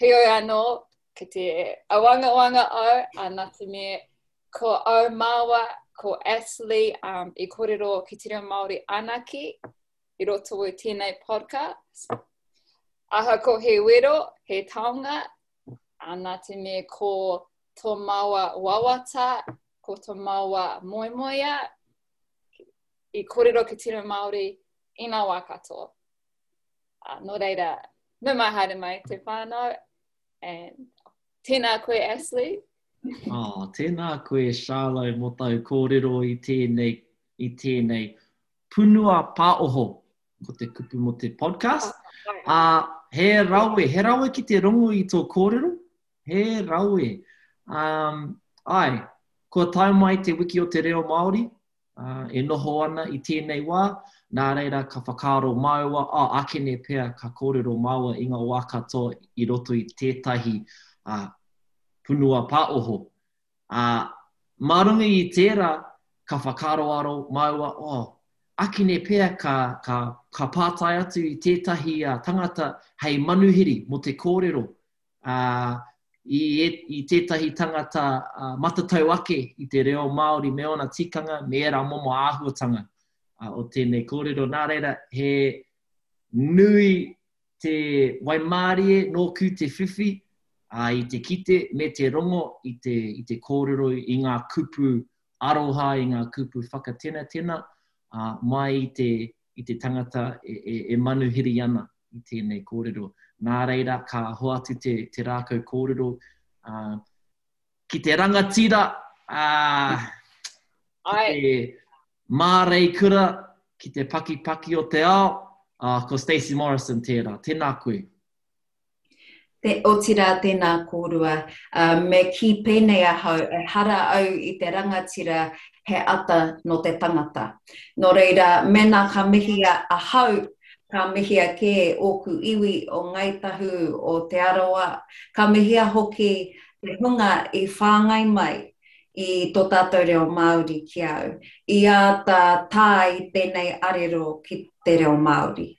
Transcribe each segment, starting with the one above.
Heoi anō, ki te awangaanga au a Natime, ko au māua, ko Ashley um, i kōrero ki te reo Māori anaki i roto i tēnei podcast. Aha ko he wero, he taonga, ana te me ko tō māua wawata, ko tō māua moemoea, i kōrero ki te reo Māori, ina wā katoa. Uh, nō reira, me mai haere mai te whānau. And tēnā koe, Ashley. oh, tēnā koe, Charlo, mō tau kōrero i tēnei, i tēnei punua pāoho. Ko te kupu mo te podcast. Oh, uh, he rawe, he rawe ki te rongo i tō kōrero. He rawe. Um, ai, kua tae mai te wiki o te reo Māori. e noho ana i tēnei wā, nā reira ka whakaaro māua, oh, akene pea ka kōrero māua i ngā wā katoa i roto i tētahi punua pāoho. Ā, mā runga i tērā, ka whakaaroaro māua, oh, akene pea ka pātai atu i tētahi tangata hei manuhiri mō te kōrero ā, i, e, i tētahi tangata ā, matatau ake i te reo Māori me ōna tikanga, me ērā momo āhuatanga ā, o tēnei kōrero. Nā reira, he nui te waimārie nōku te whiwhi ā, i te kite me te rongo i te, i te kōrero i ngā kupu aroha, i ngā kupu whakatenatena, ā, mai i te i te tangata e manuhiri ana i tēnei kōrero. Nā reira, ka hoatu te rākau kōrero ki te rangatira, ki te māreikura, ki te pakipaki o te ao, ko Stacey Morrison tērā. Tēnā koe. Otira tēnā kōrua, me kī pēnei ahau ehara au i te rangatira he ata nō te tangata. Nō reira, mēnā ka mihia ahau, ka mihia kē ōku iwi o Ngāi Tahu, o Te Arawa, ka mihia hoki te hunga i whāngai mai i tō tātou reo Māori ki au, i āta tā i tēnei arero ki te reo Māori.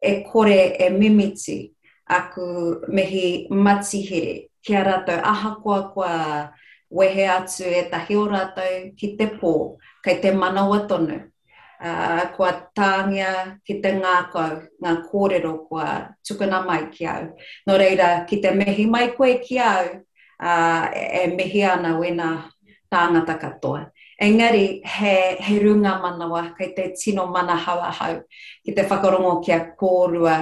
e kore e mimiti aku mihi matihere ki a ratou ahakoa kua wehe atu etahi o ratou ki te po kei te manawa tonu, a kua tangia ki te ngakau nga korero kua tukuna mai ki au. No reira, ki te mihi mai koe ki au, ā, e mihi ana wēnā tāngata katoa. Engari, he, he rūnga manawa, kei te tino manahau ahau ki te whakarongo kia kōrua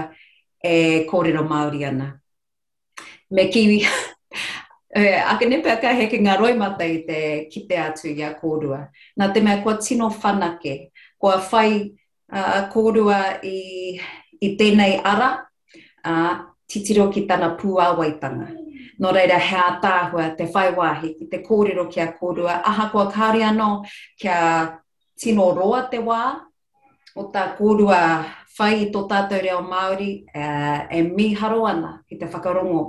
e kōrero Māori ana. Me kī, e, ake nei pea ka hekenga roimata i te kite atu i a kōrua. Nā te mea kua tino whanake, kua whai Ā, kōrua i, i tēnei ara, ā, titiro ki tana puāwaitanga. Nō reira, he ātaahua te whai wāhi ki te kōrero ki a kōrua, ahakoa kāore anō kia tino roa te wā o tā kōrua whai i tō tātou reo Māori, ā, e mīharo ana ki te whakarongo,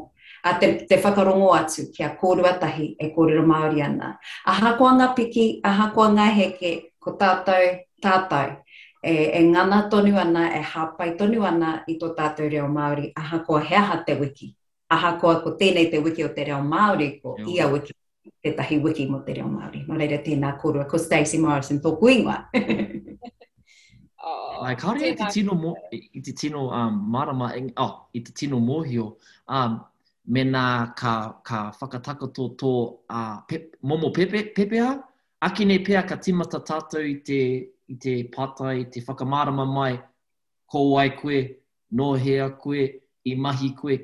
ā, te, te whakarongo atu ki a kōrua tahi e kōrero Māori ana. Ahakoa ngā piki, ahakoa ngā heke, ko tātou Tātou, e, e ngana tonu ana, e hāpai tonu ana i tō tātou reo Māori, ahakoa he aha te wiki. Ahakoa ko tēnei te wiki o te reo Māori, ko ia wiki tētahi wiki mō te reo Māori. Nō reira, tēnā kōrua, ko Stacey Morrison tōku ingoa. Oh, Ai, kāore i te tino, mō, i te tino um, marama, oh, i te tino mōhio, um, mena ka, ka whakatakoto tō uh, pe, momo pepe, pepea, Akine pea ka timata tatou i te, i te pātai, te whakamarama mai, ko wai koe, no hea koe, i mahi koe,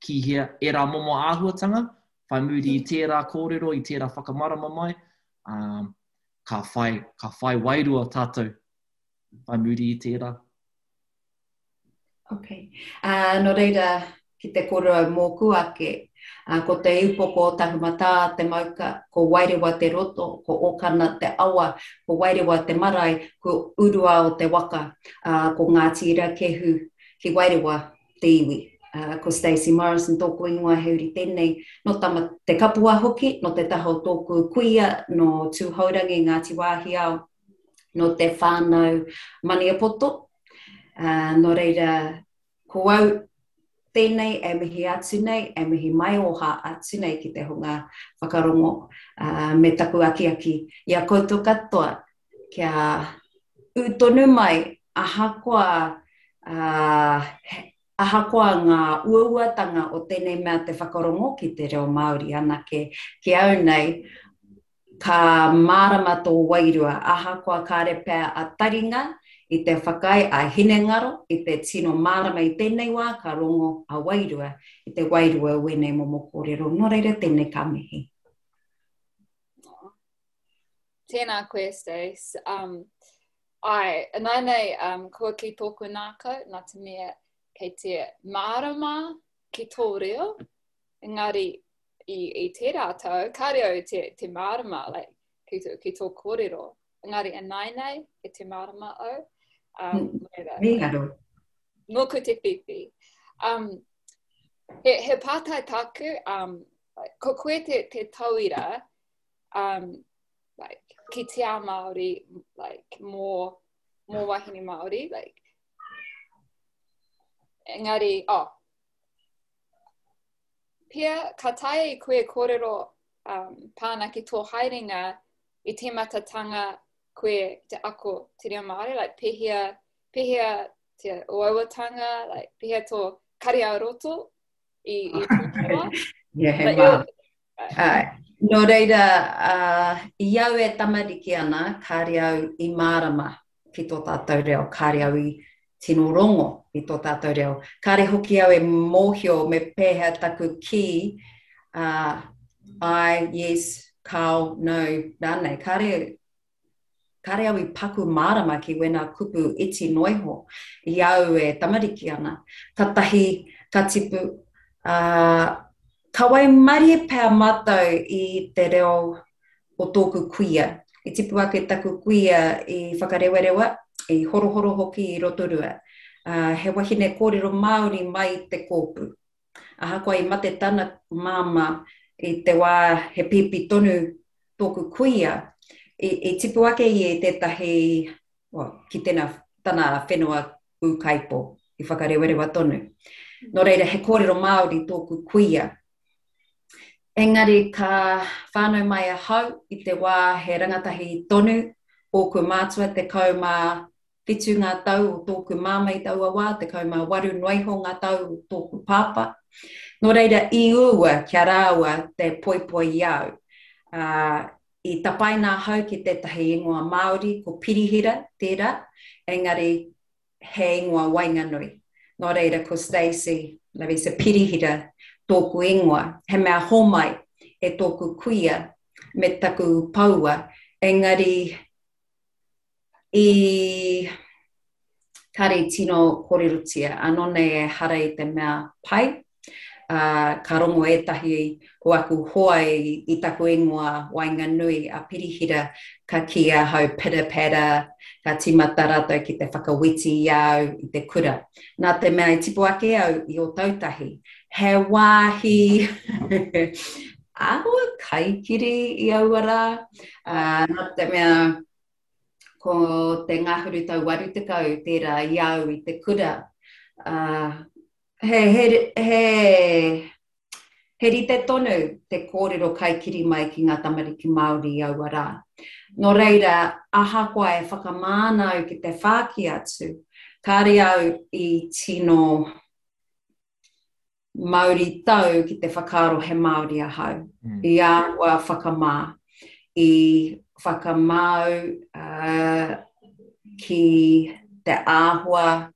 ki hea, era momo āhuatanga, whai muri i tērā kōrero, i tērā whakamarama mai, ā, ka whai, ka whai wairua tātou, whai muri i tērā. Ok. Uh, no reira, ki te koroa mōku ake, uh, ko te upoko o Tahumatā te mauka, ko Wairewa te roto, ko Okana te awa, ko Wairewa te marae, ko Urua o te waka, uh, ko Ngāti Irakehu ki Wairewa te iwi. Uh, ko Stacey Morrison tōku ingoa he uri tēnei, no tama te kapua hoki, no te taha o tōku kuia, no Tūhourangi, Ngāti Wāhiao, no te whānau Maniapoto. Uh, no reira, ko au tēnei e mihi atu nei, e mihi mai oha atu nei ki te hunga whakarongo uh, me taku akiaki i a koutou katoa kia ū tonu mai ahakoa uh, ahakoa ngā uauatanga o tēnei mea te whakarongo ki te reo Māori anake ki au nei Ka mārama tō wairua, ahakoa kāre pea a taringa i te whakaae a hinengaro i te tino mārama i tēnei wā, ka rongo a wairua i te wairua o ēnei momo kōrero. Nō reira, tēnei ka mihi. Tēnā koe, Stace. Um, ai, nai nei, um, kua ki tōku nākau, nā te mea, kei te mārama ki tō reo, Engari, i, i tērā tau, kāre au te, te mārama, like, ki, tō, ki tō kōrero. Engari, e nāi nei, e te mārama au. Um, mm. Mērā, Mīharo. Nōku te whiwhi. Um, he, he pātai tāku, um, ko koe te, te tauira, um, like, ki te a Māori, like, mō, mō wahine Māori, like, engari, oh, Pea, ka taea e koe kōrero um, pāna ki tō haerenga i te matatanga koe te ako te reo Māori, like pehea, pehea te o auatanga, like pehea tō kare a roto i, i okay. yeah, like, Āe. Nō reira, i au e tamariki ana, kāre au i mārama ki tō tātou reo, kāre au i tino rongo i tō tātou reo, kāre hoki au e mōhio me pēhea taku kī, āe, yes, kāo, no, rānei. Kāre Kāre au i paku mārama ki wēnā kupu iti noa iho, i a au e tamariki ana, ka tahi, ka tipu, ā, ka waimarie pea mātou i te reo o tōku kuia. I tipu ake taku kuia i Whakarewarewa, i Horohoro hoki i Rotorua. Ā, he wahine kōrero Māori mai te kōpū. Ahakoa i mate tana māmā i te wā he pīpī tonu tōku kuia, i, i tipu ake ia i tētahi, o, ki tēnā, tana whenua ūkaipō, i whakarewarewa tonu. Nō reira, he kōrero Māori tōku kuia. Engari, ka whānau mai ahau i te wā he rangatahi tonu ōku mātua tekau mā whitu ngā tau o tōku māmā i taua wā, tekau mā waru noa iho ngā tau o tōku pāpā. Nō reira, i uua ki a rāua te poipoi i au. Ā, i tapaina ahau ki tētahi ingoa Māori, ko Pirihira tērā, engari he ingoa waenganui. Nō reira, ko Stacey Larissa Pirihira tōku ingoa, he mea homai e tōku kuia me taku poua, engari, i tari tino kōrerotia, anō nei ehara i te mea pai, ā, ka rongo ētahi o aku hoa i, i taku ingoa waenganui a Pirihira, ka kī ahau pitter patter, ka tīmata rātou ki te whakawhiti i a au i te kura. Nā te mea i tipu ake au i Ōtautahi, he wāhi āhua kaikiri i aua rā, ā, nā te mea, Ko te ngahuru tau waru te kau tērā i au i te kura. Uh, he, he, he, he rite tonu te kōrero kai kiri mai ki ngā tamariki Māori i aua rā. Nō reira, ahakoa e whakamāna au ki te whāki atu, kāre au i tino Māori tau ki te whakaaro he Māori ahau, mm. i āua whakamā, i whakamāu uh, ki te āhua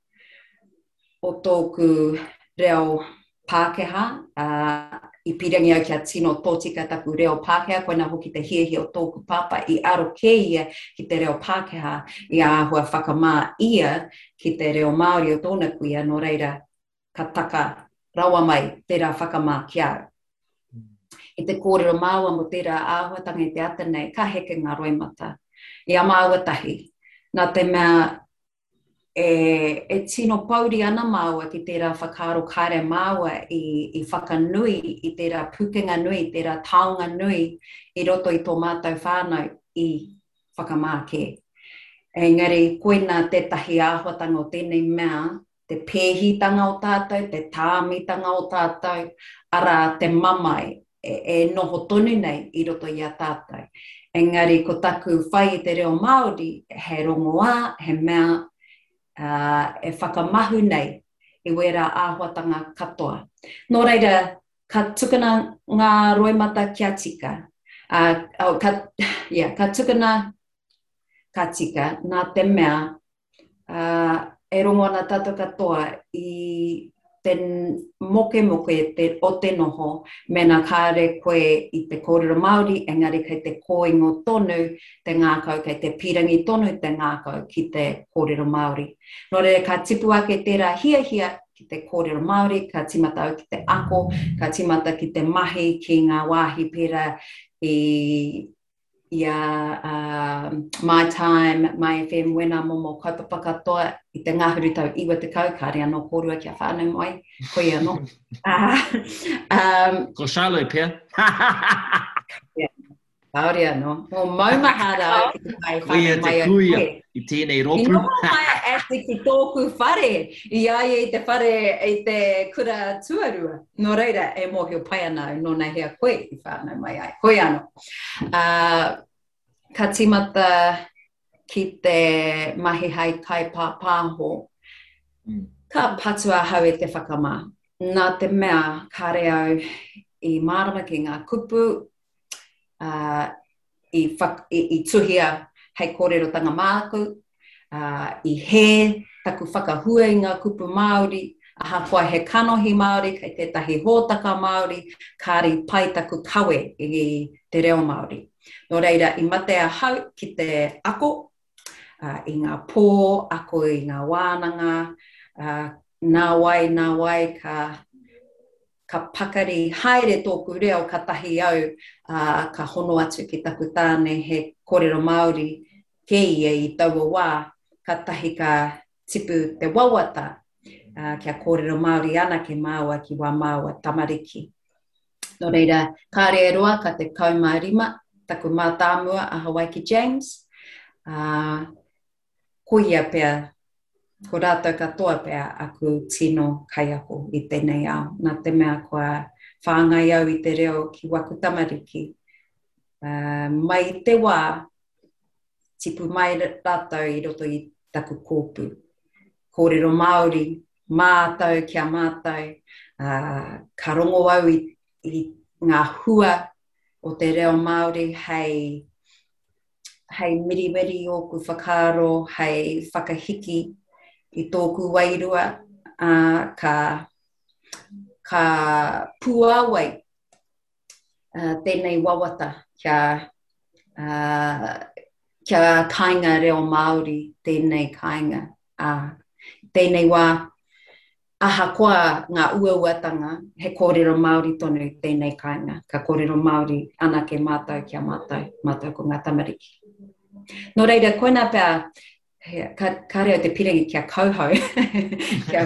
o tōku reo Pākehā, uh, i pirangi au kia tino tōtika taku reo Pākehā, koina hoki te hiahia o tōku pāpā i aro kē ia ki te reo Pākehā, i āhua whakamā ia ki te reo Māori o tōna kuia, nō reira ka taka rawa mai tērā whakamā ki a au. I te kōrero māua mō tērā āhuatanga i te ata nei, ka heke ngā roimata i a māua tahi, nā te mea e, e tino pouri ana māua ki tērā whakaaro kāre māua i, i whakanui i tērā pūkenga nui, tērā taonga nui i roto i tō mātou whānau i whakamā kē. Engari, koina tētahi āhuatanga o tēnei mea te pēhitanga o tātou, te tāmitanga o tātou, arā, te mamae e noho tonu nei i roto i a tātou. Engari, ko taku whai i te reo Māori, he rongoā, he mea e whakamahu nei i wērā āhuatanga katoa. Nō reira, ka tukuna ngā roimata kia tika, ka tukuna, ka tika, nā te mea, ā, e rongo ana tātou katoa i te mokemoke te, o te noho mēnā kāore koe i te kōrero Māori, engari kei te kōingo tonu te ngākau, kei te pīrangi tonu te ngākau ki te kōrero Māori. Nō reira, ka tipu ake tērā hiahia ki te kōrero Māori, ka tīmata au ki te ako, ka tīmata ki te mahi ki ngā wāhi pērā i i a uh, My Time, My FM, Wena Momo, Kaupapa Katoa, i te ngāhuru tau iwa te kau, kāre anō kōrua kia whānau mai, ko i anō. uh, um, ko Shiloh pia. yeah. Kāore anō. Mō maumahara ki te kai whānau mai au. Kuia i tēnei rōpū. I noho mai a Ashley ki tōku whare, i aia i te whare, i te kura tuarua. Nō reira, e mōhio pai ana au, nōna hea koe i whānau mai ai. Koe anō. Uh, ka timata ki te mahi hai kai pāpāho. Mm. Ka patu ahau e te whakamā. Nā te mea, kāre au i mārama ki ngā kupu, uh, i, whak, i, i tuhia hei kōrerotanga māku, Ā, i hē taku whakahua i ngā kupu Māori, ahakoa he kanohi Māori kei tētahi hōtaka Māori, kāre i pai taku kawe i te reo Māori. Nō reira, i mate ahau ki te ako, ā, i ngā pō, ako i ngā wānanga, ā, nā wai, nā wai, ka, ka pakari haere tōku reo ka tahi au, ā, ka hono atu ki taku tāne he kōrero Māori, kē ia i taua wā, kātahi ka tipu te wawata, ā, kia kōrero Māori anake māua ki wā māua tamariki. Nō reira, kāre e roa, ka 15 taku mātāmua a Hawaiki James, ā, ko ia pea, ko rātou katoa pea aku tino kaiako i tēnei ao. Nā te mea kua whāngai au i te reo ki waku tamariki, ā, mai i te wā Tipu mai ratou i roto i taku kōpū. Kōrero Māori mātou ki a mātou, ā, ka rongo au i, i ngā hua o te reo Māori hei, hei miriwiri i ōku whakaaro, hei whakahiki i tōku wairua, ā, ka, ka puāwai. uh, tēnei wawata kia, uh, kia kainga reo Māori tēnei kainga. Uh, tēnei wā, ahakoa ngā uauatanga, he kōrero Māori tonu tēnei kainga. Ka kōrero Māori anake mātou kia mātou, mātou ko ngā tamariki. Nō reira, koina pea, he, ka, ka reo te pirangi kia kauhau, kia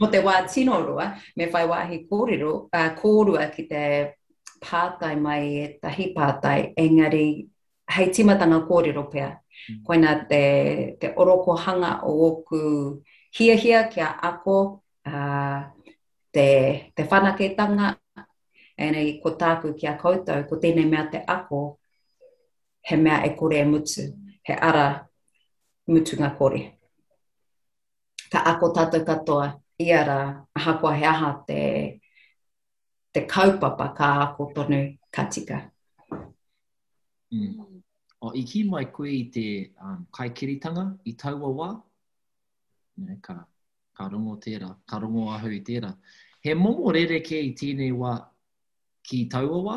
mo te wā tino roa, me whai wāhi kōrero, uh, kōrua ki te pātai mai e tahi pātai, engari hei timatanga kōrero pea. Mm. Koina te, te orokohanga o ōku hiahia kia ako, uh, te, te whanaketanga, ēnei ko tāku ki a koutou, ko tēnei mea te ako, he mea e kore e mutu, he ara mutunga kore. Ka ako tātou katoa, ia rā, ahakoa he aha te, te kaupapa ka ako tonu, ka tika. Mm. O, i ki mai koe i te um, kaikiritanga i taua wā, ne, ka, ka rongo tērā, ka rongo ahu i tērā. He momo rerekē i tēnei wā ki taua wā,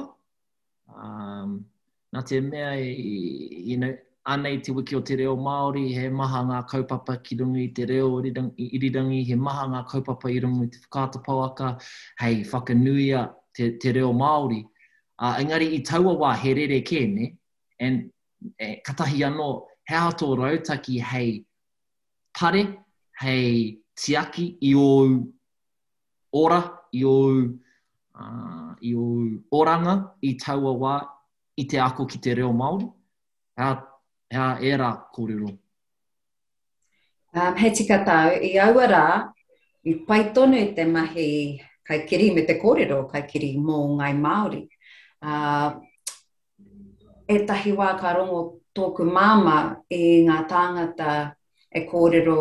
Um, nā te mea, you know, anei te wiki o te reo Māori, he maha ngā kaupapa ki runga i te reo irirangi, he maha ngā kaupapa i runga i te whakaata pouaka, hei whakanuia te, te reo Māori. Uh, engari i taua wā he rere kē, ne? And eh, katahi anō, he aha tō rautaki hei pare, hei tiaki i ōu ora, i ōu, i ōu oranga i taua wā i te ako ki te reo Māori? He aha, he aha ērā kōrero? Um, he tika tau, i aua rā, i pai tonu te mahi kaikiri me te kōrero kaikiri mō Ngai Māori. Uh, etahi wā ka rongo tōku māma i ngā tāngata e kōrero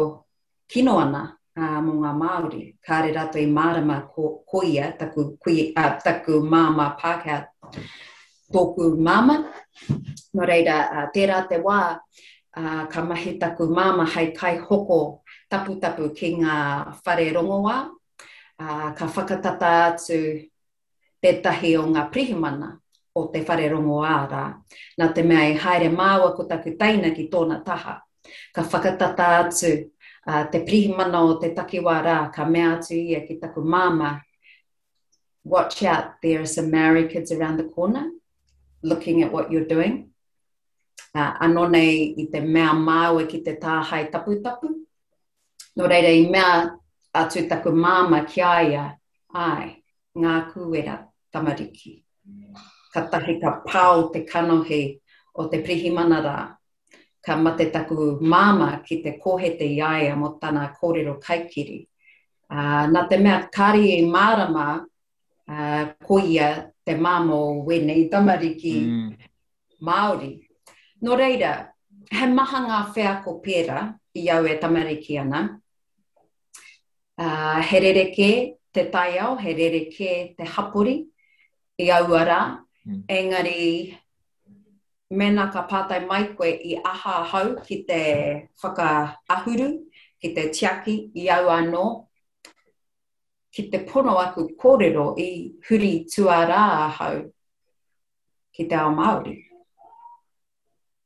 kino ana mō ngā Māori, kāre rātou i mārama ko koia taku kui, ā, taku māmā Pākehā tōku māmā. Nō reira, tērā te wā, ka mahi taku māmā hai kaihoko taputapu ki ngā whare rongoā, ka whakatata atu tētahi o ngā pirihimana o te whare rongoā rā, nā te mea i haere māua ko taku teina ki tōna taha. Ka whakatata atu te pirihimana o te takiwā rā, ka mea atu ia ki taku māmā, Watch out, there are some Māori kids around the corner looking at what you're doing. Uh, anō nei i te mea māua ki te tāhae taputapu, Nō reira i mea atu taku māmā ki a ia, Āe, ngā kūera, tamariki. Katahi ka pao te kanohi o te pirihimana rā. Ka mate taku māmā ki te kōhete i a ia mō tana kōrero kaikiri. Ā, nā te mea kāre i mārama, ā, ko ia te māmā o wēnei tamariki, Māori. Nō reira, he maha ngā wheako pērā i au e tamariki ana. Ā, he rerekē te taiao, he rerekē te hapori i aua rā, engari mēnā ka pātai mai koe i aha ahau ki te whakaahuru, ki te tiaki i au anō, ki te pono aku kōrero i huri tuarā ahau. ki te ao Māori.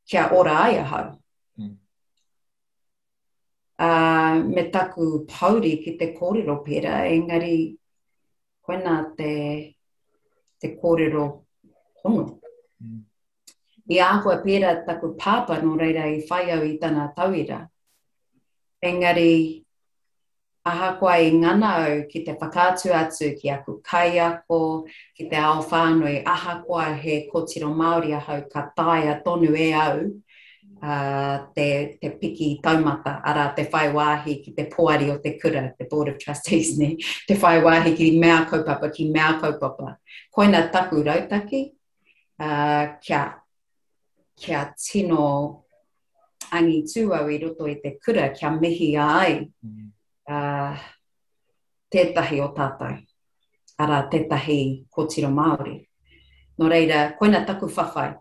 Kia ora ai ahau. Mm. Uh, me taku pauri ki te kōrero pērā, engari koina te, te kōrero hono. Mm. I āhua pērā taku pāpa nō reira i whai au i tana tauira. Engari, Ahakoa i ngana au ki te whakaatu atu ki aku kaiako, ki te ao whānui, ahakoa he kōtiro Māori ahau ka taea tonu e au te piki taumata, arā, te whai wāhi ki te poari o te kura, te Board of Trustees, te whai wāhi ki mea kaupapa, ki mea kaupapa. Koina taku rautaki, kia kia tino angitū au i roto i te kura, kia mihia ai mm. uh, tētahi o tātou, ara tētahi kōtiro Māori. Nō reira, koina taku whawhai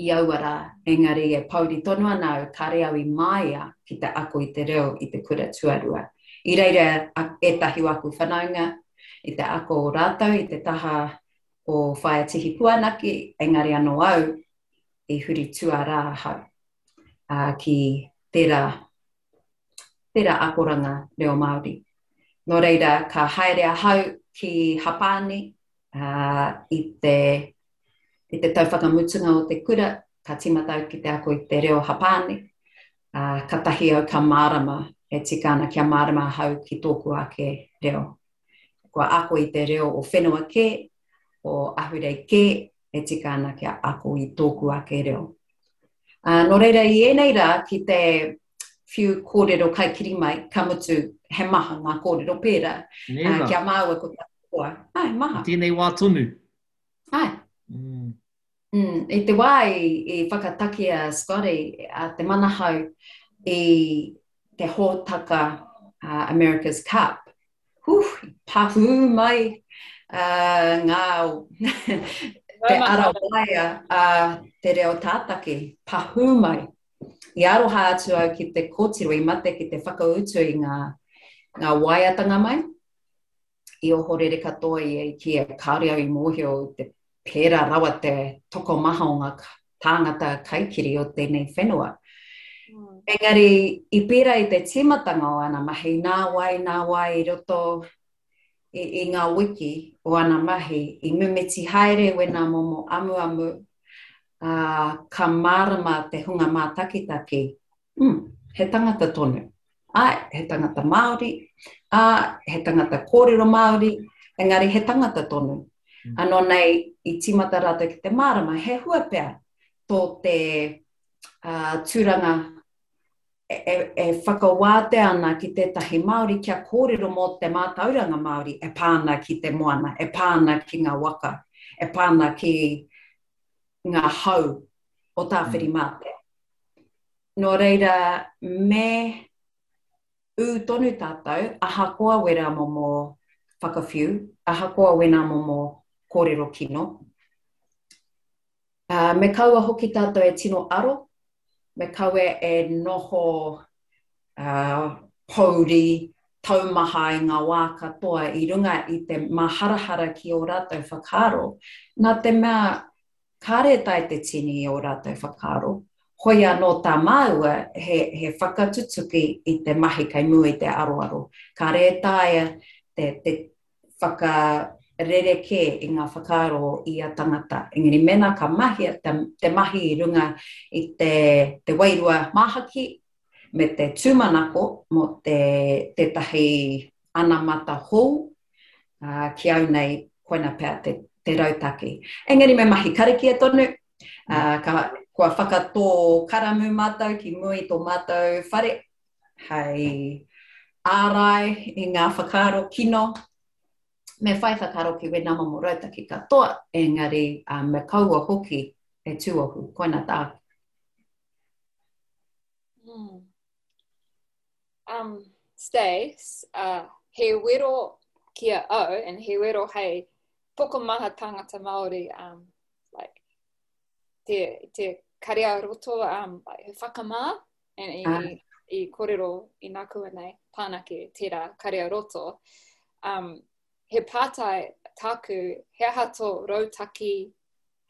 i aua rā, engari e pauri tonu ana au, ka reau i māia ki te ako i te reo i te kura tuarua. I reira etahi o aku whanaunga, i te ako o rātou, i te taha o Whaea Tihipuanaki, engari anō au i huri tuarā ahau ā, ki tērā, tērā akoranga reo Māori. Nō reira, ka haere ahau ki Hapāni ā, i te, i te tau whakamutunga o te kura, ka tīmata au ki te ako i te reo Hapāni, ā, katahi au ka mārama, e tika ana kia mārama ahau ki tōku ake reo. Kua ako i te reo o whenua kē, o ahurei kē e tika ana kia ako i tōku ake reo. Ā, nō reira i ēnei rā ki te whiu kōrero kaikiri mai, ka mutu he maha ngā kōrero pērā, ā, ki a māua ko te ako koa. Āe, maha. I tēnei wā tonu. Āe. Mm. Mm, i te wā i, i whakataki a Scotty a te manahau i te hōtaka uh, America's Cup, huh, pahū mai uh, ngā te ara waia a uh, te reo tātaki, pahū mai. I aroha atu au ki te kōtiro i mate ki te whakautu i ngā, ngā waiatanga mai, i ohorere katoa ia i kīia, kāore au i mōhio i te pērā rawa te tokomaha o ngā tāngata kaikiri o tēnei whenua. Mm. Engari, i pērā i te tīmatanga o ana mahi, nā wai, nā wai, i roto i, i ngā wiki o ana mahi, i mimiti haere wena momo amuamu, a, ka mārama te hunga mātakitaki Umm, he tangata tonu. Ae, he tangata Māori, ā, he tangata kōrero Māori, engari he tangata tonu. Anō nei, i tīmata rātou ki te mārama, he hua pea tō te tūranga e whakawātea ana ki tētahi Māori kia kōrero mō te mātauranga Māori e pā ana ki te moana, e pā ana ki ngā waka, e pā ana ki ngā hau o Tāwhirimātea. nō reira me ū tonu tātou, ahakoa wērā momo whakawhiu, ahakoa wēnā momo kōrero kino. Uh, me kaua hoki tātou e tino aro, me kaua e noho uh, pouri, taumaha i ngā wā katoa i runga i te maharahara ki ō rātou whakaaro, nā te mea kāre tae te tini i ō rātou whakaaro, hoi anō tā māua he, he whakatutuki i te mahi kei mua i te aroaro. Kāre e taea te, te whaka rerekē i ngā whakaaro o ia tangata. Engari mēnā ka mahia te, te mahi i runga i te, te wairua māhaki, me te tūmanako mō te tētahi anamata hou, ā, ki au nei, koina pea te, te rautaki. Engari me mahi karakia tonu, ā, ka, kua whakatō karamu mātou ki mua i tō mātou whare, hei ārai i ngā whakaaro kino, me whai whakaaro ki wena momo rautaki katoa, engari me kaua hoki e tuohu, koina taku. Mm. Um, Stace, uh, he wero ki a au, and he wero hei tokomaha tangata Māori, um, like, te, te karea roto, um, like, he whakamā, And i, ah. i korero i nā kua nei, pānake, tērā, kare a roto. Um, he pātai tāku, he aha tō rautaki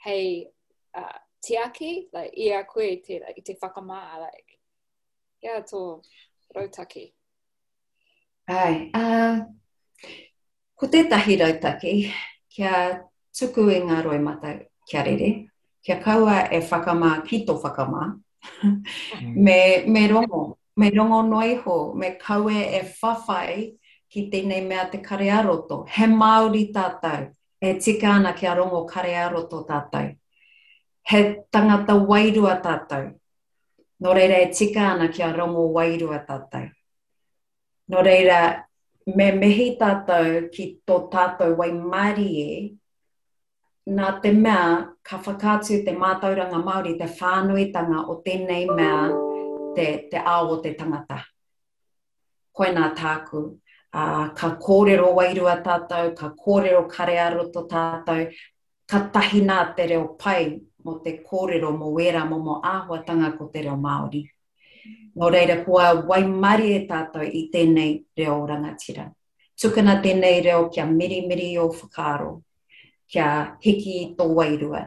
hei uh, tiaki, like, i a koe i te, like, i te whakamā, like, he aha tō rautaki? Ai, uh, Ko tētahi rautaki, kia tuku i ngā roimata kia rere, kia kaua e whakamā ki tō whakamā, me, me rongo, me rongo noa iho, me kaua e whawhai ki tēnei mea te kare-ā-roto. He Māori tātou, e tika ana kia rongo kare-ā-roto tātou. He tangata wairua tātou, nō reira e tika ana kia rongo wairua tātou. Nō reira, me mihi tātou ki tō tātou waimarie, nā te mea ka whakaatu te mātauranga Māori te whānuitanga o tēnei mea te, te ao o te tangata. Koinā tāku, ā, ka kōrero wairua tātou, ka kōrero kare ā roto tātou, ka tahi nā te reo pai mō te kōrero mō wērā momo āhuatanga ko te reo Māori. Nō reira, kua waimarie tātou i tēnei reo rangatira. Tukuna tēnei reo kia mirimiri ō whakaaro, kia hiki i tō wairua.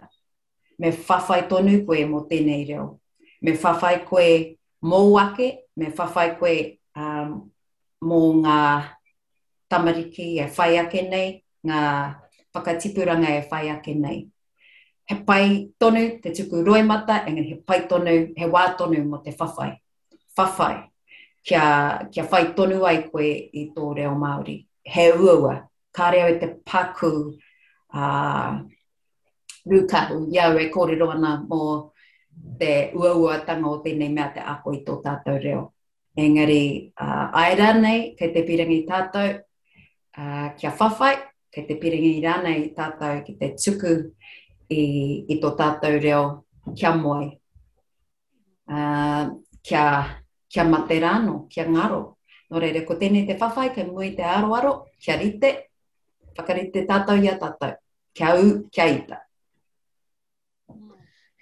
Me whawhai tonu koe mō tēnei reo. Me whawhai koe mōu ake, me whawhai koe um, mō ngā tamariki e whai ake nei, ngā whakatipuranga e whai ake nei. He pai tonu te tuku roimata, engari he pai tonu, he wā tonu mō te whawhai. Whawhai, kia, kia whai tonu ai koe i tō reo Māori. He uaua, kāre au e te paku ā, rūkahu i au e kōrero ana mō te uauatanga o tēnei mea te ako i tō tātou reo. Engari, ā, āe rānei, kei te pīrangi tātou, ā, kia whawhai, kei te piringi rānei tātou ki te tuku i, i tō tātou reo kia moe, uh, kia, kia mate rāno, kia ngaro. Nō reira, ko tēnei te whawhai, kei mua i te aroaro, kia rite, whakarite tātou i a tātou, kia u, kia ita.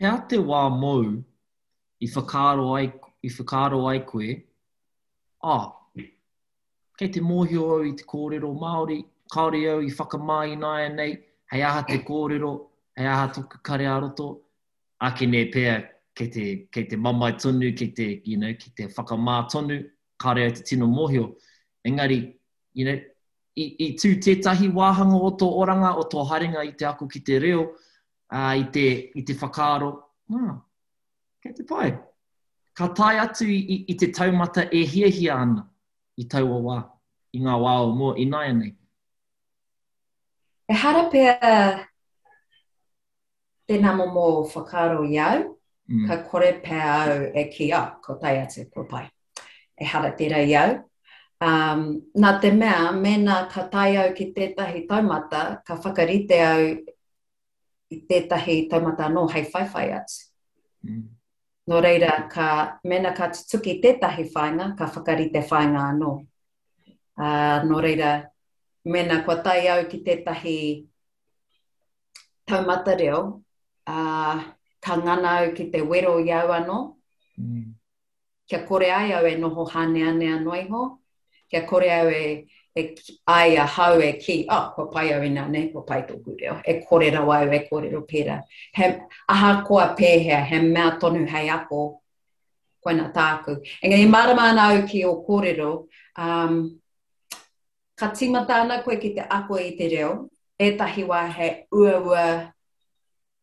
Hea te wā mou i whakaaro ai, i whakaaro ai koe, ah, Kei te mōhio au i te kōrero Māori, kāore au i whakamā ināianei hei aha te kōrero, hei aha tōku kare-ā-roto, āke nei pea kei te, kei te mamae tonu, kei te, you know, kei te whakamā tonu, kāore au te tino mōhio. Engari, you know, i, i tū tētahi wāhanga o tō oranga, o tō haerenga i te ako ki te reo, ā, i te, i te whakaaro, ā, Kei te pai. Ka tae atu i, i, i te taumata e hiahia ana i taua wā, i ngā wā o mua ināianei. Ehara pea tēnā momo whakaaro i au, mm. ka kore pea au e ki au, ko tae atu, ko pai. Ehara tērā i au, Um, nā te mea, mēnā ka tae au ki tētahi taumata, ka whakarite au i tētahi taumata anō hei whaiwhai atu. Mm. Nō reira, ka, mena ka tutuki tētahi whāinga, ka whakarite whāinga anō. Uh, nō reira, mena kua tai au ki tētahi taumata reo, uh, ka ngana au ki te wero i au anō, mm. kia kore ai au e noho haneanea noa iho, kia kore au e, e, ai ahau e ki, oh, kua pai au inā nei, kua pai tōku reo, e kore rawa au e kōrero pērā. He, ahakoa pēhea, he mea tonu hei ako, koina tāku. Engari e mārama ana au ki ō kōrero, um, ka tīmata ana koe ki te ako i te reo, ētahi wā he uaua,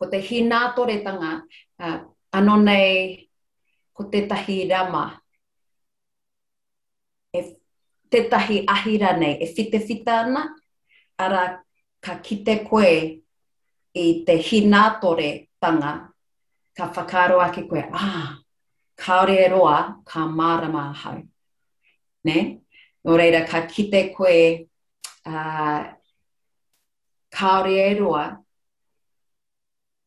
Ko te hīnātoretanga, ano nei ko tētahi rama, tētahi ahi ranei e whitewhita ana, ara ka kite koe i te hīnātoretanga, ka whakaaro ake koe, ah, kāore e roa, ka mārama ahau. Nē? Nō reira, ka kite koe, Kāore e roa,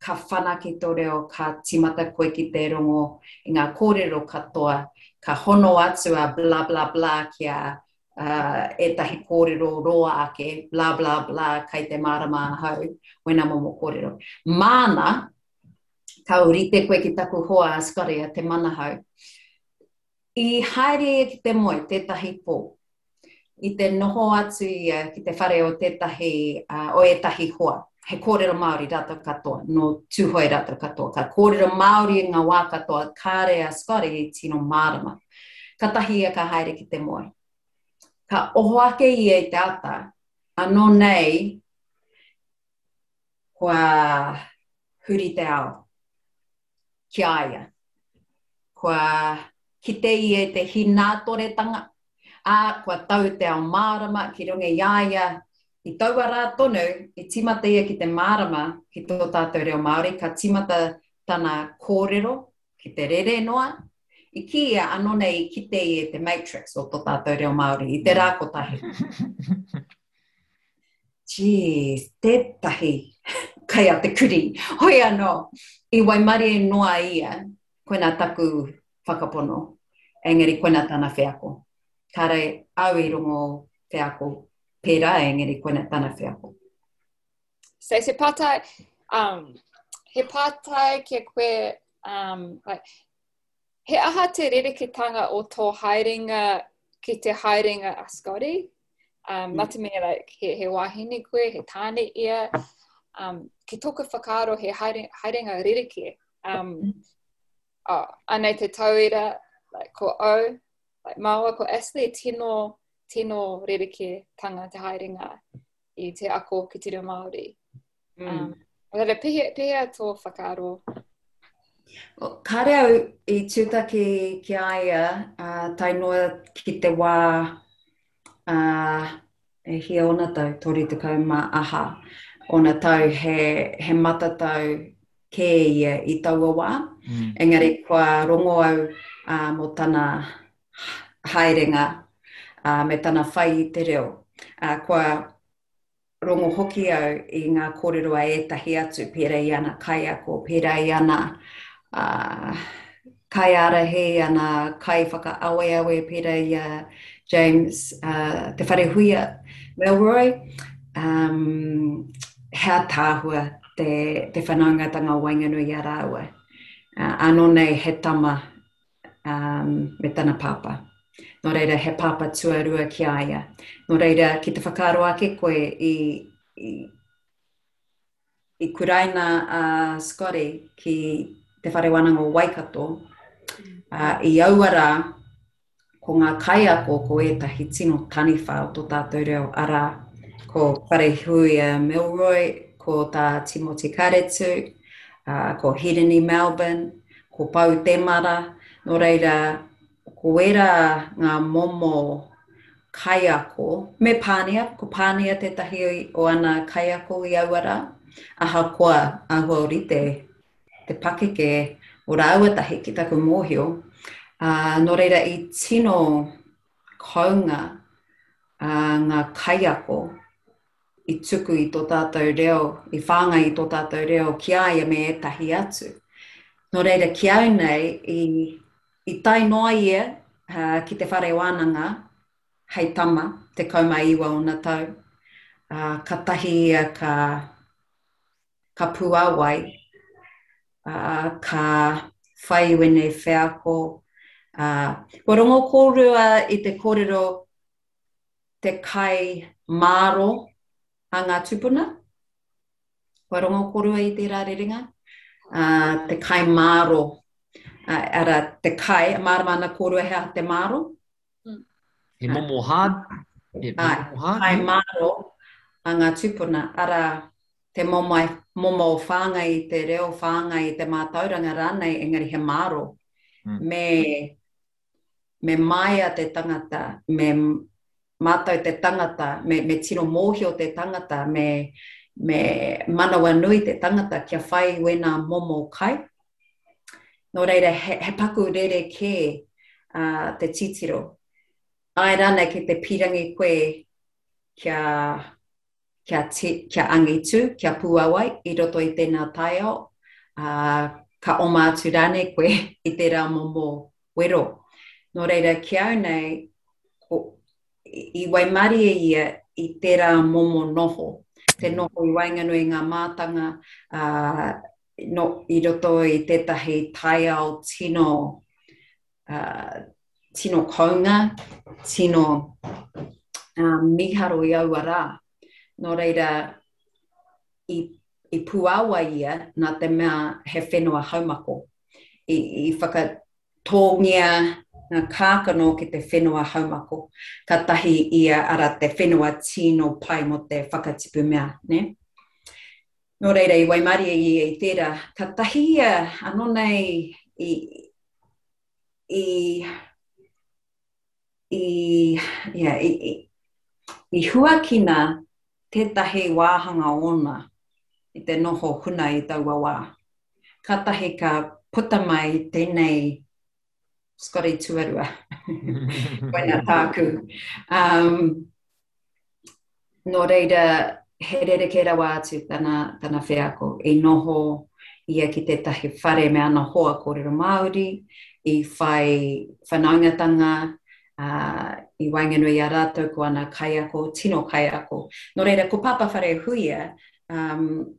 ka whanake tō reo, ka tīmata koe ki te rongo i ngā kōrero katoa, ka hono atu a blah blah blah ki a ētahi kōrero roa ake, blah blah blah, kei te mārama ahau, wena momo kōrero. Māna, ka ōrite koe ki taku hoa a Scotty, a Te Manahau, I haere ia ki te moe tētahi pō. I te noho atu ia ki te whare o tētahi, o ētahi hoa. He kōrero Māori rātou katoa, nō Tūhoe rātou katoa. Ka kōrero Māori i ngā wā katoa, kāre a Scotty i tino mārama. Katahi ia ka haere ki te moe. Ka oho ake ia i te ata, anō nei kua huri te ao. ki a ia. Kua kite ia i te hinātoretanga, ā, kua tau te ao mārama ki runga i a ia. I taua rā tonu, i tīmata ia ki te mārama ki tō tātou reo Māori, ka tīmata tana kōrero ki te rere noa. I kī ia, anō nei i kite ia i te Matrix o tō tātou reo Māori, i te rā kotahi. Gee, tētahi kai a te kuri. Hoi anō, i waimarie noa ia, koinā taku whakapono, engari koinā tana wheako. Kāre au i rongo wheako pērā, engari koinā tana wheako. So, se pātai, um, he pātai kia koe, um, like, He aha te rereketanga o tō haerenga ki te haerenga a Scotty? Um, nā te mea, like, he, he wāhine koe, he tāne ia. Um, ki tōku whakaaro, he haere, haerenga rereke. Um, oh, anei te tauira, like, ko au, like, māua ko Ashley, tino, tino rereke tanga te haerenga i te ako ki te reo Māori. Mm. Um, Rara, pehea, pehea tō whakaaro? Kāre au i tūtaki ki a ia uh, tai noa ki te wā uh, e hia ona tau, tori te kau mā aha. Ona tau he, he matatau kē ia i taua wā. Mm. Engari kua rongo au uh, mō tana haerenga uh, me tana whai i te reo. Uh, kua rongo hoki au i ngā kōrero a ētahi atu, pērā i ana kaiako, pērā i ana uh, kaiārahi, ana kai whakaaweawe, pērā i a James, uh, te whare huia, Milroy, um, hea tāhua te, te whanaungatanga wainganui a rāua. Uh, anō nei he tama um, me tana pāpā. Nō reira, he pāpā tuarua ki a ia. Nō reira, ki te whakaaro ake koe i, i, i kuraina a uh, Scotty ki te whare wananga o Waikato, uh, i aua rā, ko ngā kaiako ko ētahi tino taniwha o tō tātou reo, arā, ko Parehuia Milroy, ko tā Timoti Karetu, uh, ko Hirini Melbourne, Ko Pou Temara, nō reira, ko ērā ngā momo kaiako, me Pānia, ko Pānia tētahi o ana kaiako i aua rā, ahakoa āhua orite te pakeke o rāua tahi ki taku mōhio, ā, nō reira i tino kounga ā, ngā kaiako, i tuku i tō tātou reo, i whāngai i tō tātou reo ki a ia me ētahi atu. Nō reira, ki au nei, i, i tai noa ia uh, ki te whare wānanga, hei tama, te kaumā iwa ona tau, uh, ka tahi ia ka, ka puawai, uh, ka whai wenei wheako, uh, kua rongo kōrua i te kōrero te kai māro a ngā tupuna. Kua rongo korua i tērā rerenga. Uh, te kai māro, uh, ara, te kai, mārama ana korua hea te māro. Mm. He momo hard. He momo hard. Kai māro a ngā tupuna, ara, te momo, momo whāngai i te reo, whāngai i te mātauranga rānei, engari he māro. Mm. Me Me māia te tangata, me mātou te tangata, me, me tino mōhio te tangata, me, me manawanui te tangata kia whai wena momo kai. Nō reira, he, he paku rere kē uh, te titiro. Ai rānei ki te pīrangi koe kia kia, te, kia angitu, kia puawai i roto i tēnā taiao, ā, ka oma atu rānei koe i tērā momo wero. Nō reira, ki au nei, ko, i waimarie ia i tērā momo noho, te noho i waenganui i ngā mātanga, ā, no, i roto i tētahi taiao tino tino kounga, tino miharo i aua rā. Nō reira, i puāwai ia nā te mea he whenua haumako. I whakatōngia ngā kākano ki te whenua haumako, kātahi ia ara te whenua tino pai mō te whakatipu mea. Nō reira i waimarie ia i tērā, ka tahi ia anō nei i, i, i, ia, i, i, i huakina tētahi wāhanga ōna i te noho huna i taua wā. Kātahi ka puta mai tēnei Scotty Tuarua. Koina tāku. Um, nō reira, he rereke rawa atu tana, tana wheako. I noho ia ki tētahi whare me ana hoa kōrero Māori, i whai whanaungatanga, uh, i waenganui a rātou ko ana kaiako, tino kaiako. Nō reira, ko Papa Whare Huia, um,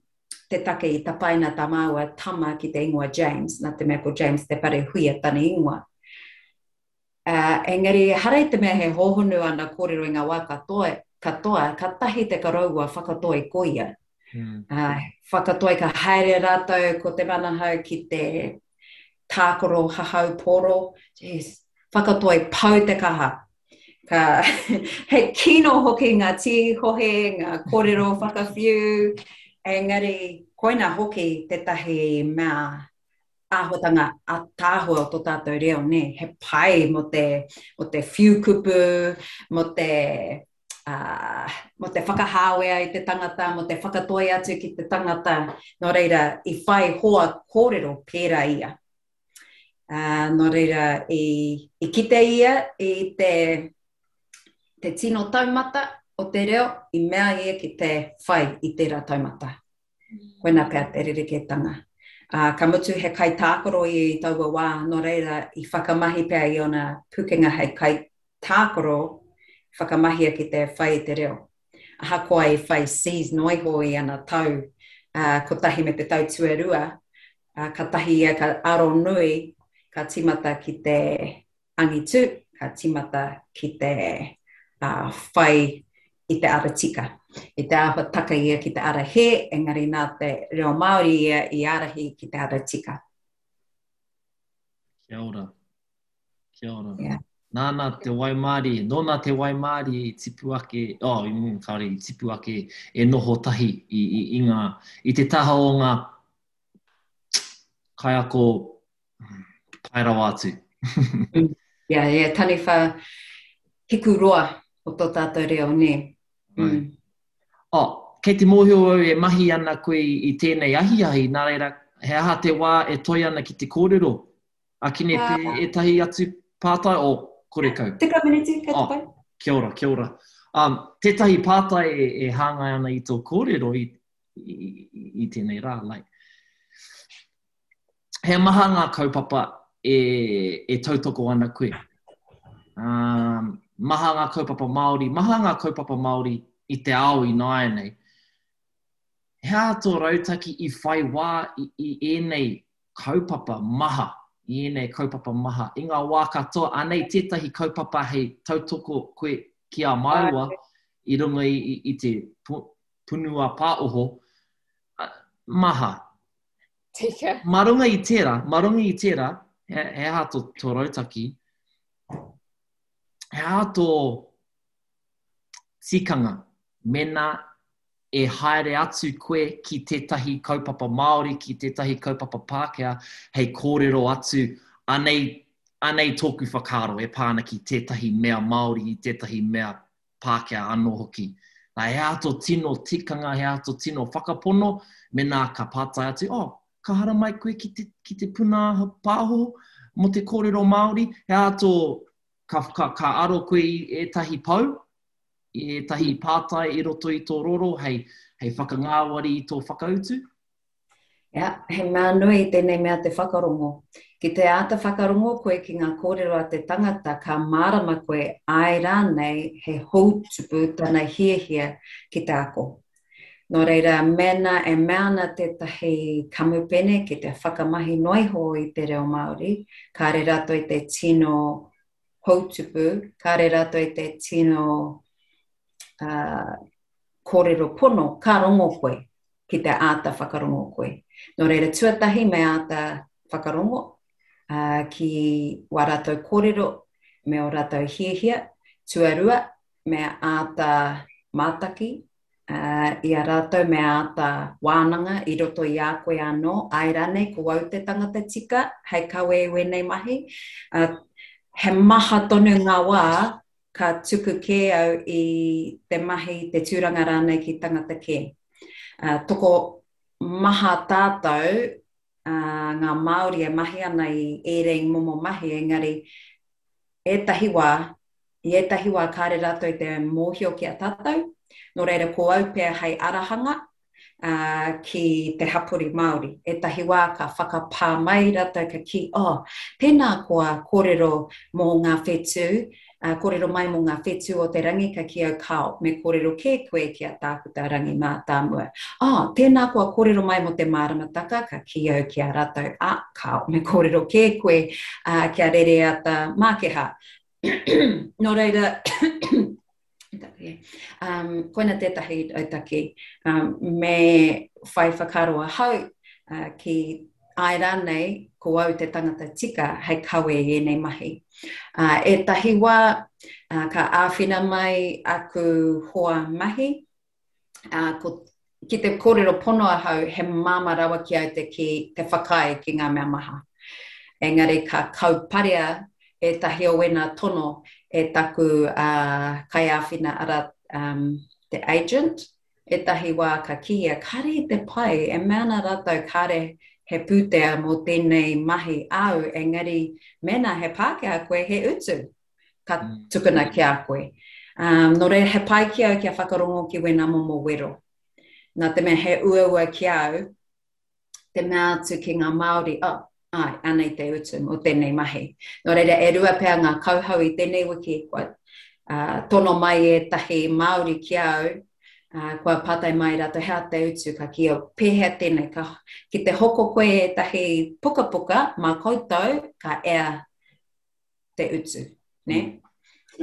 te take i tapaina tā māua tama ki te ingoa James, nā te mea ko James te whare huia tana ingoa. Ā, engari ehara i te mea he hōhonu āna kōrero i ngā wā katoa, katoa, katahi te koroua whakatoi ko ia. Ā, whakatoi ka haere rātou ko te rangahau ki te tākaro hahau pōro, geez, whakatoi pau te kaha, Ka, he kino hoki ngā tīhohe, ngā kōrero whakawhiu, engari koina hoki tētahi mea āhuatanga atāhua o tō tātou reo, ne? he pai mo te, mo te whiu kupu, mo te, uh, mo te whakahāwea i te tangata, mo te whakatoi atu ki te tangata, nō reira i whai hoa kōrero pērā ia. Ā, nō reira, i, i kite ia i te, te tino taumata o te reo, i mea ia ki te whai i tērā taumata. Koina pea te rerekētanga. Ā, ka mutu he kaitākaro ia i taua wā, nō reira, i whakamahi pea i ōna pūkenga hei kaitākaro, whakamahia ki te whai i te reo. Ahakoa i whai seas noa iho i ana tau ā, kotahi me te tau tuarua, a, katahi ia ka aro nui, ka timata ki te angitu, ka timata ki te a, whai i te ara tika. I te āhua taka ia ki te ara hē, engari nā te reo Māori ia i ārahi ki te ara tika. Kia ora. Kia ora. Yeah. Nāna te waimārie, nōna te waimārie i tipu ake, oh, kāore i tipu ake e noho tahi i, i, i, ngā, i te taha o ngā kaiako pae rawa atu. Ia, yeah, yeah, taniwha hiku roa o tō tātou reo, nē. Mm. Oh, kei te mōhio au e mahi ana koe i tēnei ahiahi, nā reira, he aha te wā e toi ana ki te kōrero? A kine uh, pē etahi atu pātai o korekau? Te kaminiti, kei te pai. Oh, kia ora, kia ora. Um, tētahi pātai e, e hāngai ana i tō kōrero, i, i tēnei rā. Like, he maha ngā kaupapa e, e tautoko ana koe. Um, maha ngā kaupapa Māori, maha ngā kaupapa Māori i te ao i nāia nei. Hea tō rautaki i whai wā i, i ēnei kaupapa maha, i ēnei kaupapa maha. I ngā wā katoa, anei tētahi kaupapa hei tautoko koe ki a māua i runga i, i, i te punua pāoho, ā, maha. Tika. Mā runga i tērā, mā runga i tērā, he, he aha tō, tō rautaki, he aha tō tikanga, mēnā e haere atu koe ki tētahi kaupapa Māori, ki tētahi kaupapa Pākehā, hei kōrero atu, anei, anei tōku whakaaro e pā ana ki tētahi mea Māori i tētahi mea Pākehā anō hoki. Nā, he āta tino tikanga, he āta tino whakapono, mēnā ka pātai atu, oh, ka haramai koe ki te, ki te puna pāho mō te kōrero Māori, he āta, ka, ka, ka aro koe i ētahi pou, i ētahi pātai i roto i tō roro, hei, hei whakangāwari i tō whakautu? Ia, he mea nui i tēnei mea te whakarongo. Ki te āta whakarongo koe ki ngā kōrero a te tangata ka mārama koe āe rānei he houtupu tana hiahia ki te ako. Nō reira, mēnā e mea ana tētahi kamupene ki te whakamahi noa iho i te reo Māori, kāre rātou i te tino houtupu, kāre rātou i te tino uh, kōrero pono, ka rongo koe. ki te āta whakarongo koe. Nō reira, tuatahi me āta whakarongo ki wā rātou kōrero me ō rātou hiahia, tuarua, me āta mātaki i a rātou, me āta wānanga i roto i a koe anō, āe rānei, ko au te tangata tika hei kawe i wēnei mahi. He maha tonu ngā wā ka tuku kē au i te mahi, te tūranga rānei ki tangata kē. Uh, toko maha tātou uh, ngā Māori e mahi ana i ērei momo mahi, engari ētahi wā, i ētahi wā kāre rātou te mōhio ki a tātou, nō reira ko au pea hei arahanga, ki te hapori Māori. Ētahi wā ka whakapā mai rātou ka kī, oh, pēnā koa kōrero mō ngā whetū, kōrero mai mō ngā whetū o te rangi ka kī au kāo, me kōrero kē koe ki a Tākuta Rangi Mātāmua. Oh, tēnā koa kōrero mai mō te māramataka ka kī au ki a rātou, ah, kāo, me kōrero kē koe ki a Rereata Mākeha. Nō reira, Koina tētahi rautaki me whai whakaaro ahau ki ai rānei ko au te tangata tika hei kawe i ēnei mahi. Ētahi wā ka āwhina mai aku hoa mahi, uh, ko, ki te kōrero pono ahau, he māma rawa ki au te, ki, te whakaae ki ngā mea maha. Engari ka kauparea ētahi o wena tono e taku uh, kaiāwhina ara um, te agent, ētahi wā ka kihia, kāre i te pai, e mea ana rātou kāre he pūtea mō tēnei mahi āu, engari mēnā he Pākehā koe he utu, ka tukuna ki a koe. Um, nō reira, he pai ki au kia whakarongo ki wēnā momo wero. Nā te mea he uaua ki au, te mea atu ki ngā Māori, oh, ai, anei te utu o tēnei mahi. Nō reira, e rua pea ngā kauhau i tēnei wiki, kua uh, tono mai e tahi Māori ki au, uh, kua pātai mai rātou hea te utu ka ki au pēhea tēnei ka ki te hoko koe e tahi pukapuka mā koutou ka ea te utu, ne? Mm.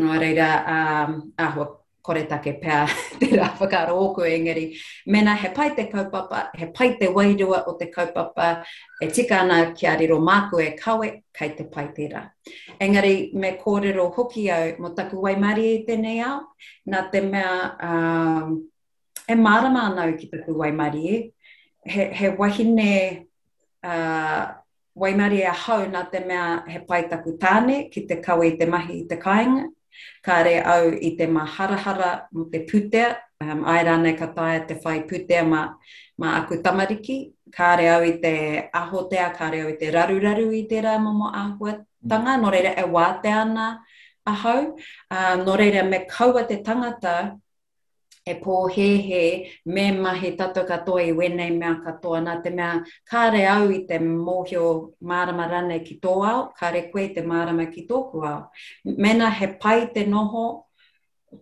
Nō reira, um, āhua kore take pea te rā whakaaro ōku, engari, mena he pai te kaupapa, he pai te wairua o te kaupapa, e tika ana ki a riro māku e kawe, kei te pai tērā. Engari, me kōrero hoki au mo taku waimari i tēnei ao, nā te mea, um, e mārama ana au ki taku waimari, he, he wahine uh, Waimarie ahau nā te mea he pai taku tāne ki te kawe i te mahi i te kāinga, kāre au i te māharahara mō te pūtea, āe rānei ka taea te whai pūtea mā, mā aku tamariki, kāre au i te ahotea, kāre au i te raruraru i tērā momo āhuatanga, nō reira e wātea ana ahau, ā, nō reira me kaua te tangata e pōhēhē me mahi tata katoa i wēnei mea katoa, nā te mea kāre au i te mōhio mārama ranei ki tō ao, kāre koe i te mārama ki tōku ao. Mēnā he pai te noho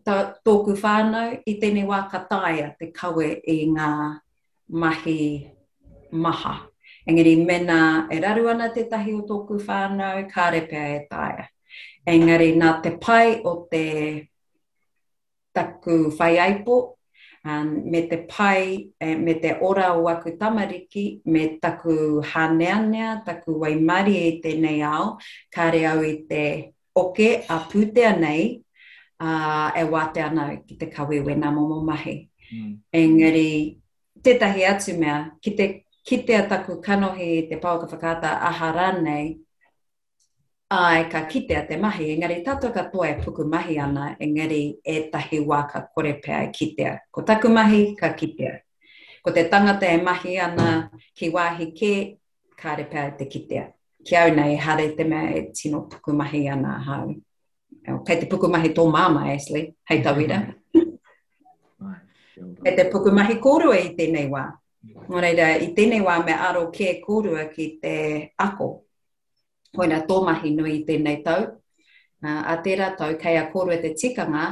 ta, tōku whānau, i tēnei wā ka taea te kawe i ngā mahi maha. Engari mēnā e raru ana tētahi o tōku whānau, kāre pea e taea. Engari nā te pai o te taku whaiaipo, me te pai, me te ora o aku tamariki, me taku hāneanea, taku waimarie i tēnei ao, kāre au i te oke a pūtea nei, ā, e wātea ana au ki te kawe wēnā momo mahi. Engari, tētahi atu mea, ki te kitea taku kanohi i te pouaka whakaata aha rānei, Ae, ka kitea te mahi, engari tatou katoa e pukumahi ana, engari etahi wa ka kore pea e kitea. Ko taku mahi, ka kitea. Ko te tangata e mahi ana ki wahi ke, kare pea e te kitea. Ki au nei, ehara i te mea e tino pukumahi ana ahau. Kei te pukumahi to mama, Ashley, hei tauira. Kei te pukumahi korua i tenei wa. No reira, i tenei wa me aro ke korua ki te ako. Koina tō mahi nui i tēnei tau. A tērā tau, kei a kōrua te tikanga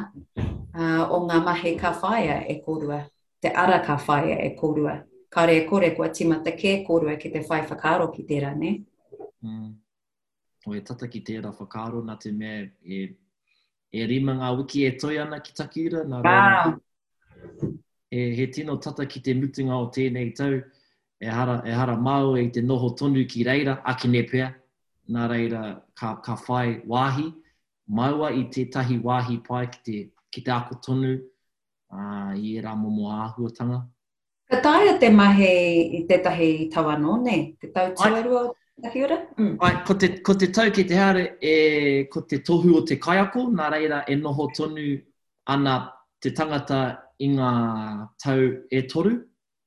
o ngā mahi ka whāia e kōrua, te ara ka whāia e kōrua. Kāre e kore kua timata kē kōrua ki te whai whakaaro ki tērā, nē? Mm. Ko e tata ki tērā whakaaro na te mea e, e rima ngā wiki e toe ana ki Takiura, nā reira, he, he tino tata ki te mutunga o tēnei tau, e hara, e hara māu e te noho tonu ki reira, akine pea, nā reira, ka, ka whai wāhi, maua i tētahi wāhi pai ki te, ki te ako tonu, uh, i ērā momo āhuatanga. Ka taea te mahi i tētahi tau anō, nē, te tau tuarua o tētahi ora? Mm. Ai, ko te, ko te tau ki te haere, e, ko te tohu o te kaiako, nā reira e noho tonu ana te tangata i ngā tau e toru,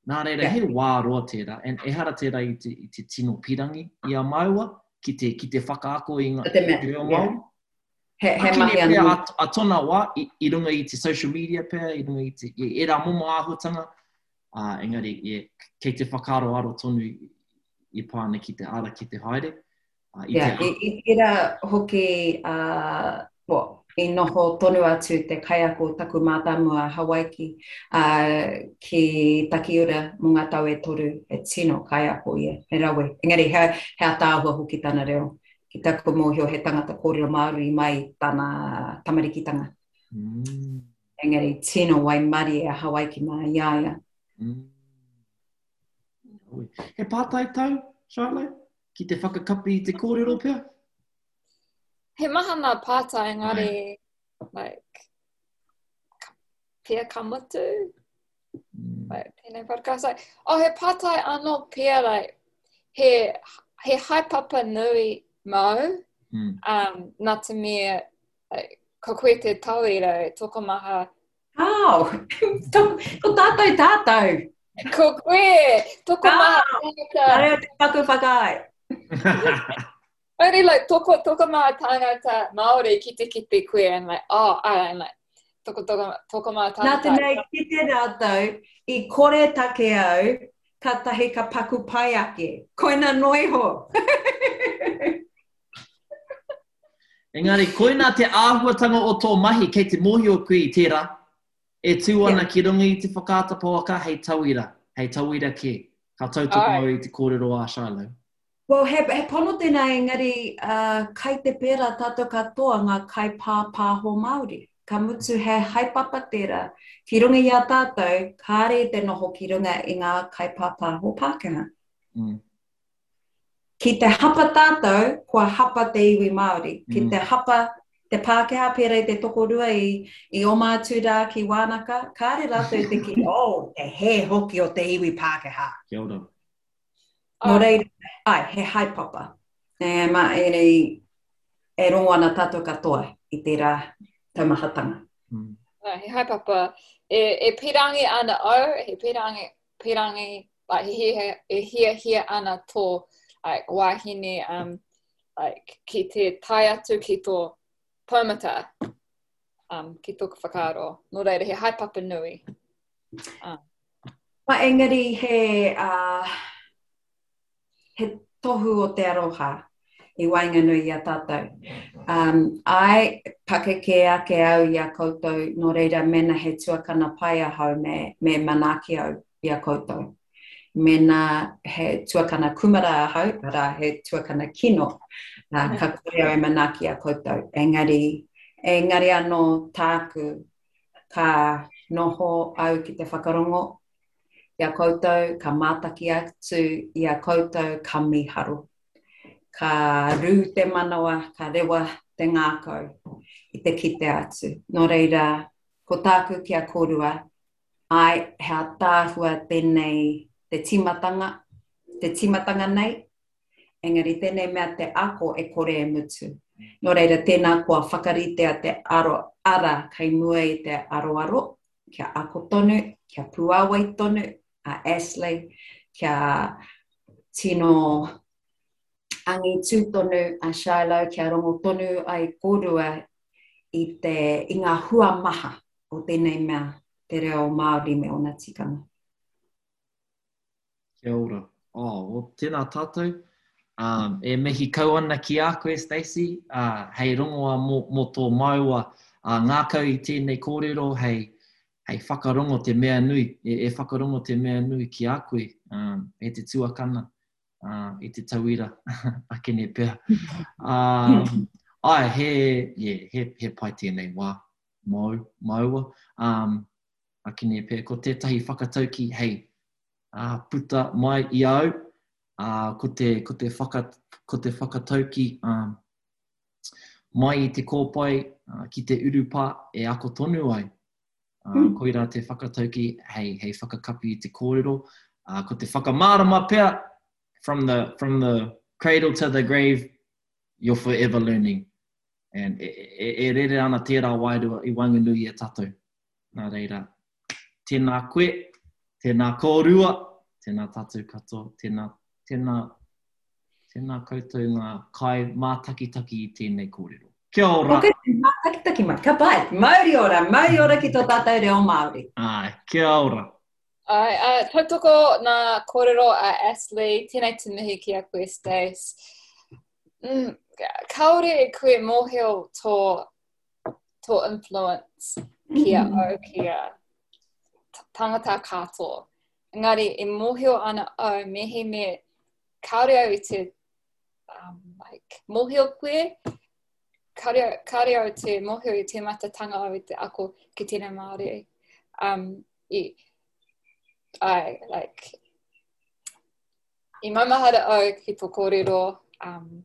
nā reira yeah. he wā roa tērā, and ehara tērā i te, i te tino pirangi i a māua ki te, ki te whakaako i ngā te reo Māori. Yeah. He, he mahi anō. A, a tona wā, i, i runga i te social media pea, i runga i te, i era momo āhuatanga, uh, engari, yeah, kei te whakaro aro tonu i, i pāna ki te ara, ki te haere. Uh, i yeah, te... i, i tera hoki, uh, po, i noho tonu atu te kaiako taku mātāmua Hawaiki a, ki Takiura mō ngā tau e toru, e tino kaiako ia, he rawe. Engari, he, he atāhua hoki tana reo. ki taku mōhio he tangata kōrero Māori mai tana tamarikitanga. Mm. Engari, tino waimarie a Hawaiki mā i a ia. Mm. He pātai tau, Charlotte, ki te whakakapi i te kōrero pia? He maha nā pātai, engari, like, pia ka mutu? Mm. Like, tēnei podcast, like, oh, he pātai anō pia, like, he, he haipapa nui mau, mm. um, nā te mea, like, ko koe te tauira, e tokomaha. How? ko tātou tātou. Ko koe, tokomaha. Kāre o te paku whakaae. Only like, toko, toko mā tāngata Māori ki te ki te queer, and like, oh, ah, and like, toko, toko, toko mā tāngata. Nā tenei, ki te rātou, i kore take au, ka tahi ka paku pai ake. Koina noiho. Engari, koina te āhuatanga o tō mahi, kei te mōhio koe i tērā, e tū ana yeah. ki runga i te whakaata pouaka hei tauira, hei tauira kē. Ka tautoko au i te kōrero a Shiloh. Well, he, he pono tēnā engari uh, kai te pērā tātou katoa ngā kai pāpāho Māori. Ka mutu he haipapa tērā. Ki runga i a tātou, kāre i te noho ki runga i ngā kai pāpāho Pākehā. Mm. Ki te hapa tātou, kua hapa te iwi Māori. Ki mm. te hapa te Pākehā pērā i te tokorua i, i o mātū rā ki Wānaka, kāre rātou te ki, oh, te hē hoki o te iwi Pākehā. Kia ora. Nō ah. reira, ai, he haepapa. E, mā, e rei, e rongo ana tātou katoa i tērā taumahatanga. Mm. Ah, he haepapa, e, e pirangi ana au, he pirangi, pirangi, like, he, he, he hia hia ana tō like, wāhine um, like, ki te tai atu ki tō taumata, um, ki tōku whakaaro. Nō reira, he haepapa nui. Um. Ma engari he he tohu o te aroha i waenganui i a tātou. Um, ai, pakeke ake au i a koutou, nō reira mena he tuakana pai ahau me, me manaaki au i a koutou. Mena he tuakana kumara ahau, arā, he tuakana kino, uh, ka kore au e manaaki a koutou. Engari, engari anō tāku ka noho au ki te whakarongo i a koutou, ka mātaki atu i a koutou, ka mīharo. Ka rū te manawa, ka rewa te ngākau i te kite atu. Nō reira, ko tāku ki a kōrua, āe, he ataahua tēnei te tīmatanga, te tīmatanga nei, Engari tēnei mea te ako e kore e mutu. Nō reira tēnā kua whakaritea te aro ara kei mua i te aroaro, kia ako tonu, kia puāwai tonu a Ashley, kia tino angitū tonu a Shiloh, kia rongo tonu ai kōrua i te, i ngā hua maha o tēnei mea, te reo Māori me ōna tikanga. Kia ora. Oh, well, tēnā tātou. Um, e mihi kau ana ki a koe, Stacey, uh, hei rongoa mō, mō tō māua uh, ngākau i tēnei kōrero, hei, hei whakarongo te mea nui, e, e whakarongo te mea nui ki a koe, um, e te tuakana, uh, e te tauira, ake ne pea. Um, ai, he, yeah, he, he pai tēnei wā, māu, māua. Um, a Kine Pē, ko tētahi whakatauki hei uh, puta mai i a au, uh, ko, te, ko, te whaka, ko te whakatauki um, mai i te kōpai uh, ki te urupā e ako tonu ai. Uh, mm. Koirā te whakatauki hei, hei whakakapi i te kōrero, uh, ko te whakamārama pea from the, from the cradle to the grave, you're forever learning. And e, e, e rere ana tērā wairua i wanganui e tātou. Nā reira, tēnā koe, tēnā kōrua, tēnā tātou katoa, tēnā, tēnā, tēnā koutou ngā kai mātakitaki i tēnei kōrero. Kia ora! Kia ora! Mātakitaki mai, ka pai! Mauri ora, mauri ora ki tō tātou reo Māori! Ai, kia ora! Ai, a, tautoko nā kōrero a Ashley, tēnei te mihi ki a koe, Stace. Mm, kāore e koe mōhio tō tō influence ki a au, ki a tangata katoa. Engari, e mōhio ana au, me he me kāre au i te um, like, mōhio koe, kāre, kāre au te mōhio i te matatanga au i te ako ki tēnei Māori. Um, i, ai, like, i maumahara au ki tō kōrero, um,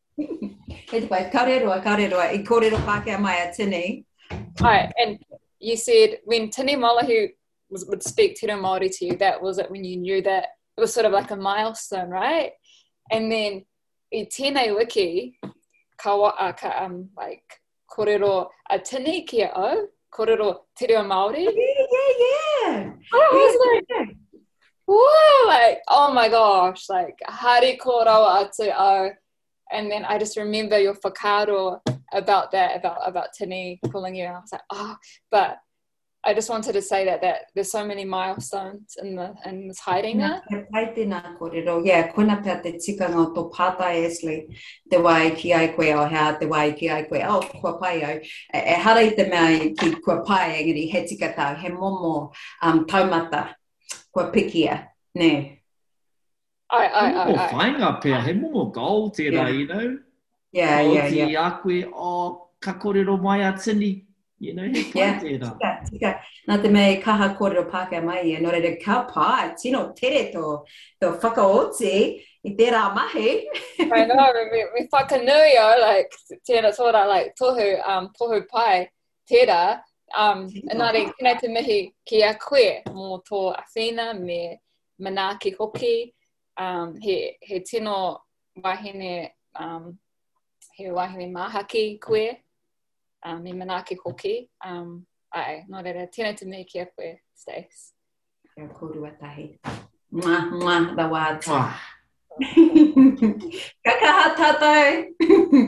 Kei te pai, kare roa, kare roa, i kōrero Pākehā mai a Tini. Hi, and you said when Tini Malahu was, would speak Te Māori to you, that was it when you knew that it was sort of like a milestone, right? And then i tēnei wiki, ka, wa, uh, ka um, like, korero a Tini ki a au, korero te reo Māori. Yeah, yeah, yeah. Oh, yes, like, whoa, like, oh my gosh, like, hari ko rawa atu au. And then I just remember your whakaaro about that, about, about Tini calling you. And I was like, oh, but I just wanted to say that that there's so many milestones in the in this hiding. Nā, kia pai tēnā kōrero. Yeah, koina pia te tikanga o tō pātai, Ashley. Te wā e ki ai koe au, hea, te wā e ki ai koe au, oh, kua pai au. E, e hara i te mea i ki kua pai, engari he tika tāu, he momo um, taumata kua pikia, nē. Ai, ai, ai, ai. He momo whainga pea, he momo gold tērā, yeah. you know. Yeah, Ko yeah, yeah. Ko a koe, oh, ka korero mai a Tini, you know, he pai yeah, tērā. Tika, tika. Nā te mei kaha kōrero Pākehā mai ia, nō reira ka pai, tino tere tō, tō whakaoti i tērā mahi. I know, me, me whakanui o, like, tērā tōra, like, tohu, um, tohu pai, tērā, um, nā reira, kina te mihi ki a koe mō tō Athena me manaaki hoki, um, he, he tino wahine, um, he wahine māhaki koe, um, me manaaki hoki. Um, ai, nō reira, tēnei te mei ki a koe, Stace. Kia kōrua tahi. Mā, mā, rawa atu. Ka kaha tātou!